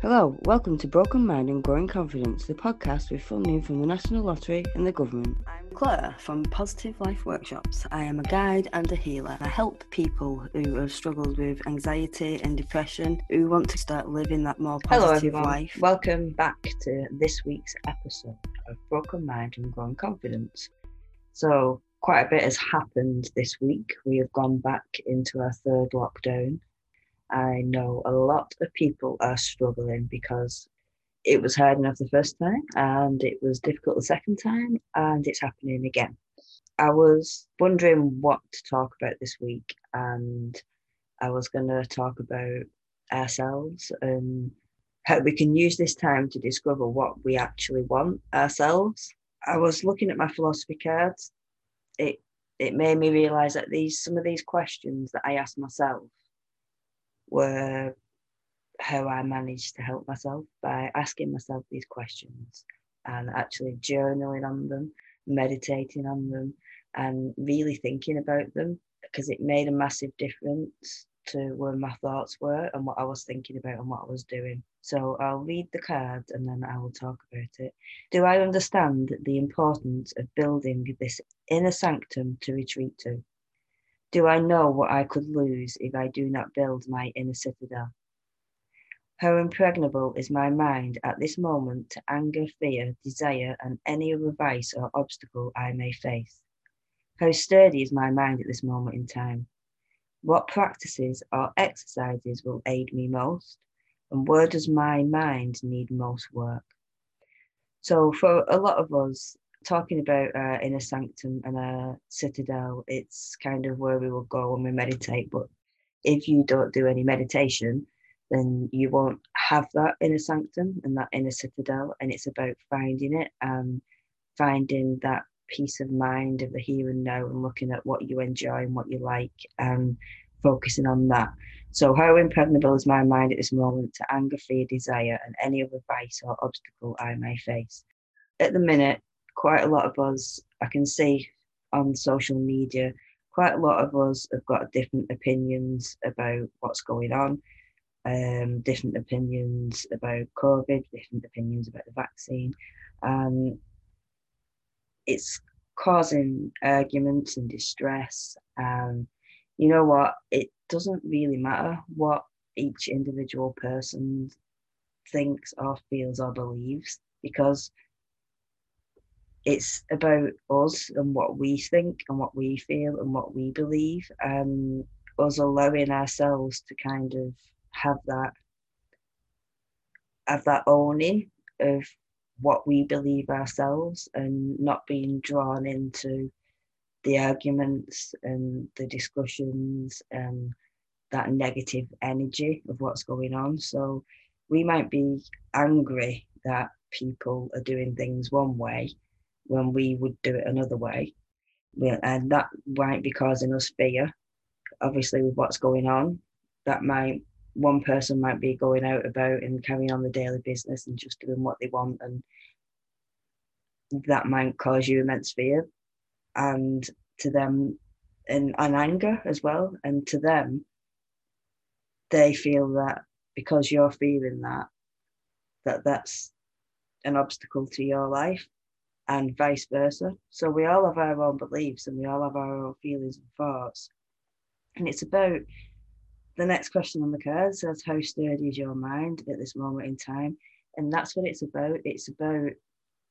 Hello, welcome to Broken Mind and Growing Confidence, the podcast with funding from the National Lottery and the government. I'm Claire from Positive Life Workshops. I am a guide and a healer. I help people who have struggled with anxiety and depression who want to start living that more positive Hello, everyone. life. Welcome back to this week's episode of Broken Mind and Growing Confidence. So, quite a bit has happened this week. We have gone back into our third lockdown. I know a lot of people are struggling because it was hard enough the first time and it was difficult the second time and it's happening again. I was wondering what to talk about this week and I was going to talk about ourselves and how we can use this time to discover what we actually want ourselves. I was looking at my philosophy cards. It it made me realize that these some of these questions that I asked myself were how I managed to help myself by asking myself these questions and actually journaling on them, meditating on them, and really thinking about them because it made a massive difference to where my thoughts were and what I was thinking about and what I was doing. So I'll read the card and then I will talk about it. Do I understand the importance of building this inner sanctum to retreat to? Do I know what I could lose if I do not build my inner citadel? How impregnable is my mind at this moment to anger, fear, desire, and any other vice or obstacle I may face? How sturdy is my mind at this moment in time? What practices or exercises will aid me most? And where does my mind need most work? So, for a lot of us, talking about uh, inner sanctum and a citadel, it's kind of where we will go when we meditate. But if you don't do any meditation, then you won't have that inner sanctum and that inner citadel. And it's about finding it and finding that peace of mind of the here and now and looking at what you enjoy and what you like and focusing on that. So, how impregnable is my mind at this moment to anger, fear, desire, and any other vice or obstacle I may face? At the minute, quite a lot of us, I can see on social media, quite a lot of us have got different opinions about what's going on, um, different opinions about COVID, different opinions about the vaccine. Um, it's causing arguments and distress. And you know what? It doesn't really matter what each individual person thinks or feels or believes because it's about us and what we think and what we feel and what we believe and us allowing ourselves to kind of have that have that owning of what we believe ourselves and not being drawn into the arguments and the discussions and that negative energy of what's going on. So we might be angry that people are doing things one way when we would do it another way. And that might be causing us fear, obviously, with what's going on. That might, one person might be going out about and carrying on the daily business and just doing what they want. And that might cause you immense fear. And to them, and, and anger as well. And to them, they feel that because you're feeling that, that that's an obstacle to your life and vice versa. So we all have our own beliefs and we all have our own feelings and thoughts. And it's about the next question on the card says, How sturdy is your mind at this moment in time? And that's what it's about. It's about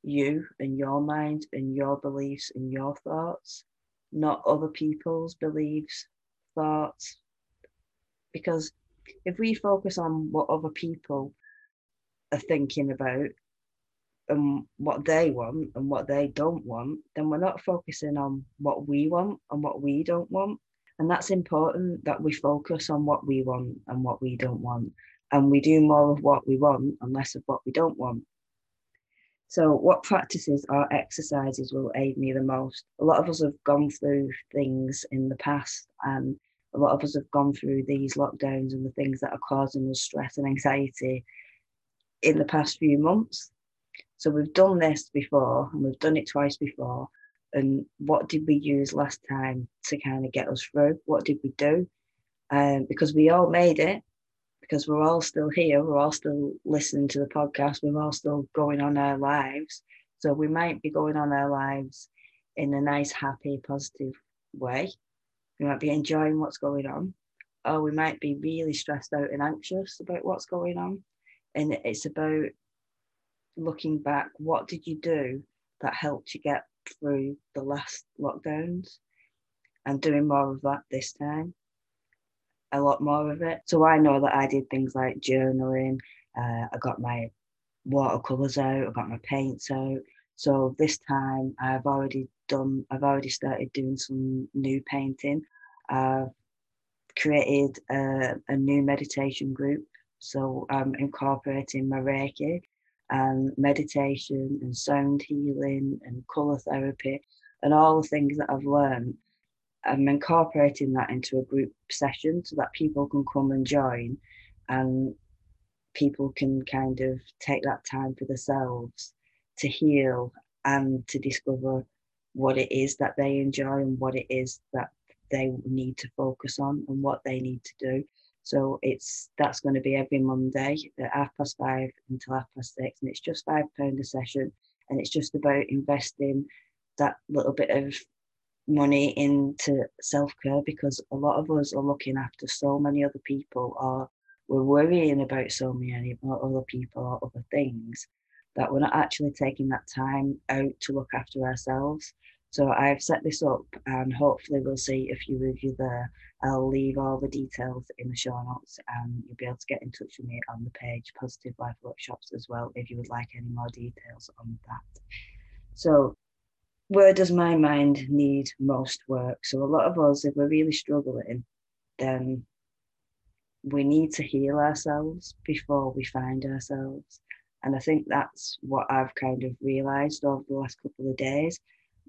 you and your mind and your beliefs and your thoughts, not other people's beliefs, thoughts. Because if we focus on what other people are thinking about and what they want and what they don't want, then we're not focusing on what we want and what we don't want. And that's important that we focus on what we want and what we don't want. And we do more of what we want and less of what we don't want. So, what practices or exercises will aid me the most? A lot of us have gone through things in the past, and a lot of us have gone through these lockdowns and the things that are causing us stress and anxiety in the past few months. So we've done this before and we've done it twice before. And what did we use last time to kind of get us through? What did we do? Um, because we all made it. because we're all still here, we're all still listening to the podcast, we're all still going on our lives. So we might be going on our lives in a nice, happy, positive way. We might be enjoying what's going on, or we might be really stressed out and anxious about what's going on. And it's about looking back, what did you do that helped you get through the last lockdowns? And doing more of that this time, a lot more of it. So I know that I did things like journaling, uh, I got my watercolors out, I got my paints out. So this time I've already done, I've already started doing some new painting. I've created a, a new meditation group. So I'm incorporating my Reiki and meditation and sound healing and colour therapy and all the things that I've learned. I'm incorporating that into a group session so that people can come and join and people can kind of take that time for themselves to heal and to discover what it is that they enjoy and what it is that they need to focus on and what they need to do. So it's that's going to be every Monday at half past five until half past six, and it's just five pound a session, and it's just about investing that little bit of money into self care because a lot of us are looking after so many other people, or we're worrying about so many other people or other things that we're not actually taking that time out to look after ourselves. So I've set this up and hopefully we'll see a few of you there. I'll leave all the details in the show notes and you'll be able to get in touch with me on the page Positive Life Workshops as well if you would like any more details on that. So where does my mind need most work? So a lot of us, if we're really struggling, then we need to heal ourselves before we find ourselves. And I think that's what I've kind of realized over the last couple of days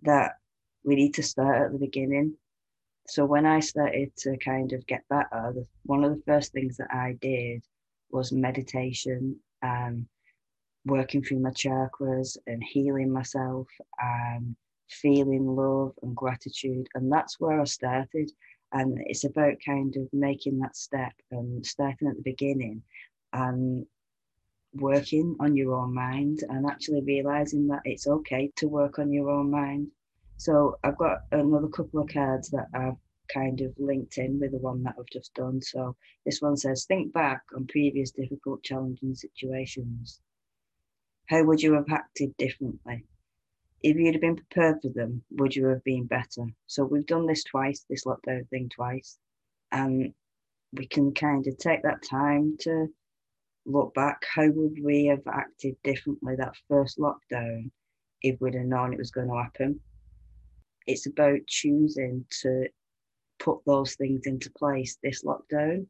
that we need to start at the beginning. So when I started to kind of get better, uh, the, one of the first things that I did was meditation and working through my chakras and healing myself and feeling love and gratitude. And that's where I started. And it's about kind of making that step and starting at the beginning and working on your own mind and actually realizing that it's okay to work on your own mind. So I've got another couple of cards that I've kind of linked in with the one that I've just done. So this one says, think back on previous difficult, challenging situations. How would you have acted differently? If you'd have been prepared for them, would you have been better? So we've done this twice, this lockdown thing twice. And we can kind of take that time to look back, how would we have acted differently that first lockdown if we'd have known it was going to happen? It's about choosing to put those things into place this lockdown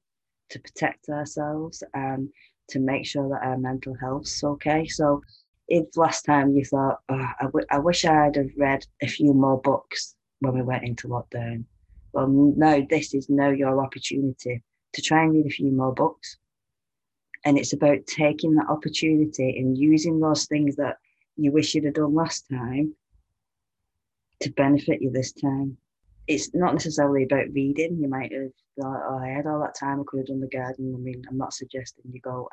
to protect ourselves and to make sure that our mental health's okay. So, if last time you thought, oh, I, w- I wish I'd have read a few more books when we went into lockdown, well, no, this is now your opportunity to try and read a few more books and it's about taking that opportunity and using those things that you wish you'd have done last time to benefit you this time. It's not necessarily about reading. You might have thought, oh, I had all that time, I could have done the garden. I mean, I'm not suggesting you go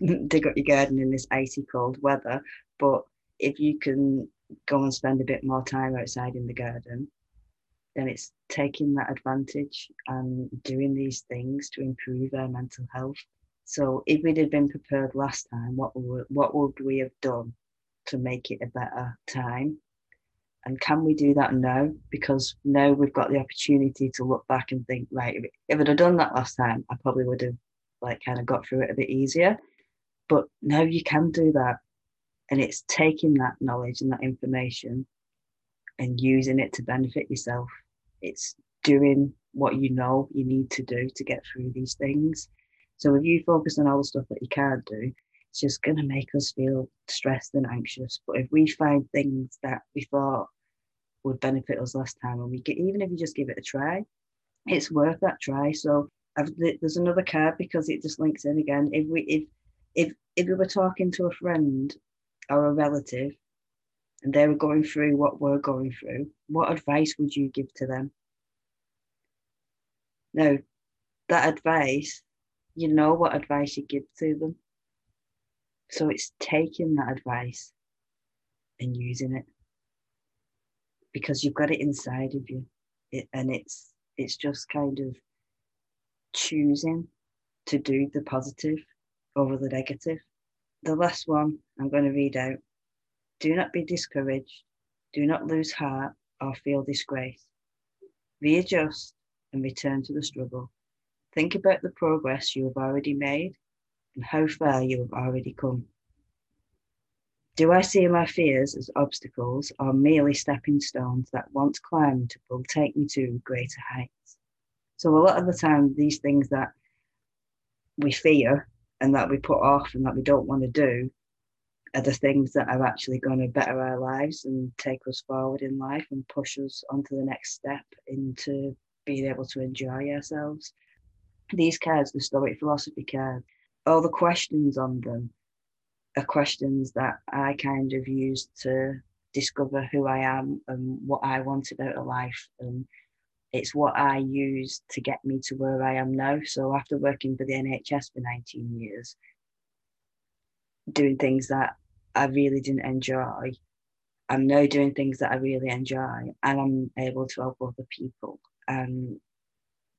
and dig up your garden in this icy cold weather, but if you can go and spend a bit more time outside in the garden, then it's taking that advantage and doing these things to improve our mental health. So if we'd have been prepared last time, what would, what would we have done to make it a better time? And can we do that now? Because now we've got the opportunity to look back and think, right, if I'd have done that last time, I probably would have like kind of got through it a bit easier. But now you can do that. And it's taking that knowledge and that information and using it to benefit yourself. It's doing what you know you need to do to get through these things so if you focus on all the stuff that you can't do, it's just going to make us feel stressed and anxious. But if we find things that we thought would benefit us last time, and we get, even if you just give it a try, it's worth that try. So I've, there's another card because it just links in again. If we if if if we were talking to a friend or a relative and they were going through what we're going through, what advice would you give to them? Now, that advice you know what advice you give to them. So it's taking that advice and using it because you've got it inside of you. It, and it's it's just kind of choosing to do the positive over the negative. The last one I'm going to read out. Do not be discouraged. Do not lose heart or feel disgrace. Readjust and return to the struggle. Think about the progress you have already made and how far you have already come. Do I see my fears as obstacles or merely stepping stones that once climbed will take me to greater heights? So, a lot of the time, these things that we fear and that we put off and that we don't want to do are the things that are actually going to better our lives and take us forward in life and push us onto the next step into being able to enjoy ourselves. These cards, the Stoic Philosophy cards, all the questions on them are questions that I kind of used to discover who I am and what I wanted out of life. And it's what I used to get me to where I am now. So after working for the NHS for 19 years, doing things that I really didn't enjoy. I'm now doing things that I really enjoy and I'm able to help other people. And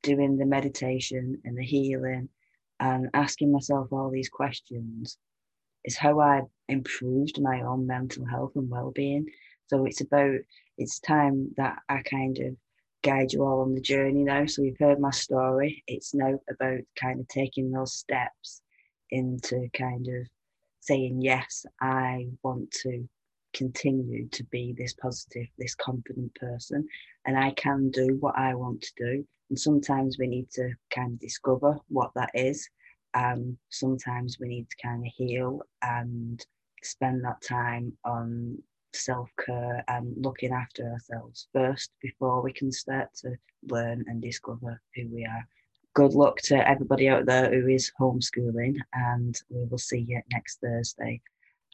doing the meditation and the healing and asking myself all these questions is how I improved my own mental health and well-being. So it's about it's time that I kind of guide you all on the journey now. So you've heard my story. It's now about kind of taking those steps into kind of saying, yes, I want to continue to be this positive, this confident person, and I can do what I want to do. And sometimes we need to kind of discover what that is. Um, sometimes we need to kind of heal and spend that time on self care and looking after ourselves first before we can start to learn and discover who we are good luck to everybody out there who is homeschooling, and we will see you next Thursday.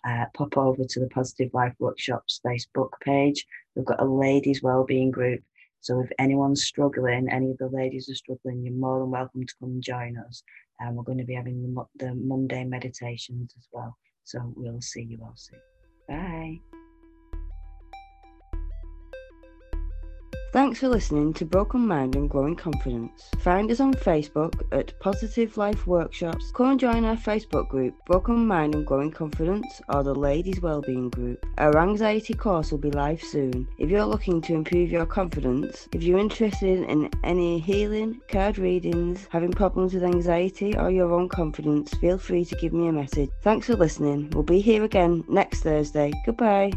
Uh, pop over to the Positive Life Workshops Facebook page. We've got a ladies' wellbeing group. So if anyone's struggling, any of the ladies are struggling, you're more than welcome to come join us. And um, we're going to be having the, the Monday meditations as well. So we'll see you all soon. Bye. Thanks for listening to Broken Mind and Growing Confidence. Find us on Facebook at Positive Life Workshops. Come and join our Facebook group, Broken Mind and Growing Confidence, or the Ladies Wellbeing Group. Our anxiety course will be live soon. If you're looking to improve your confidence, if you're interested in any healing, card readings, having problems with anxiety, or your own confidence, feel free to give me a message. Thanks for listening. We'll be here again next Thursday. Goodbye.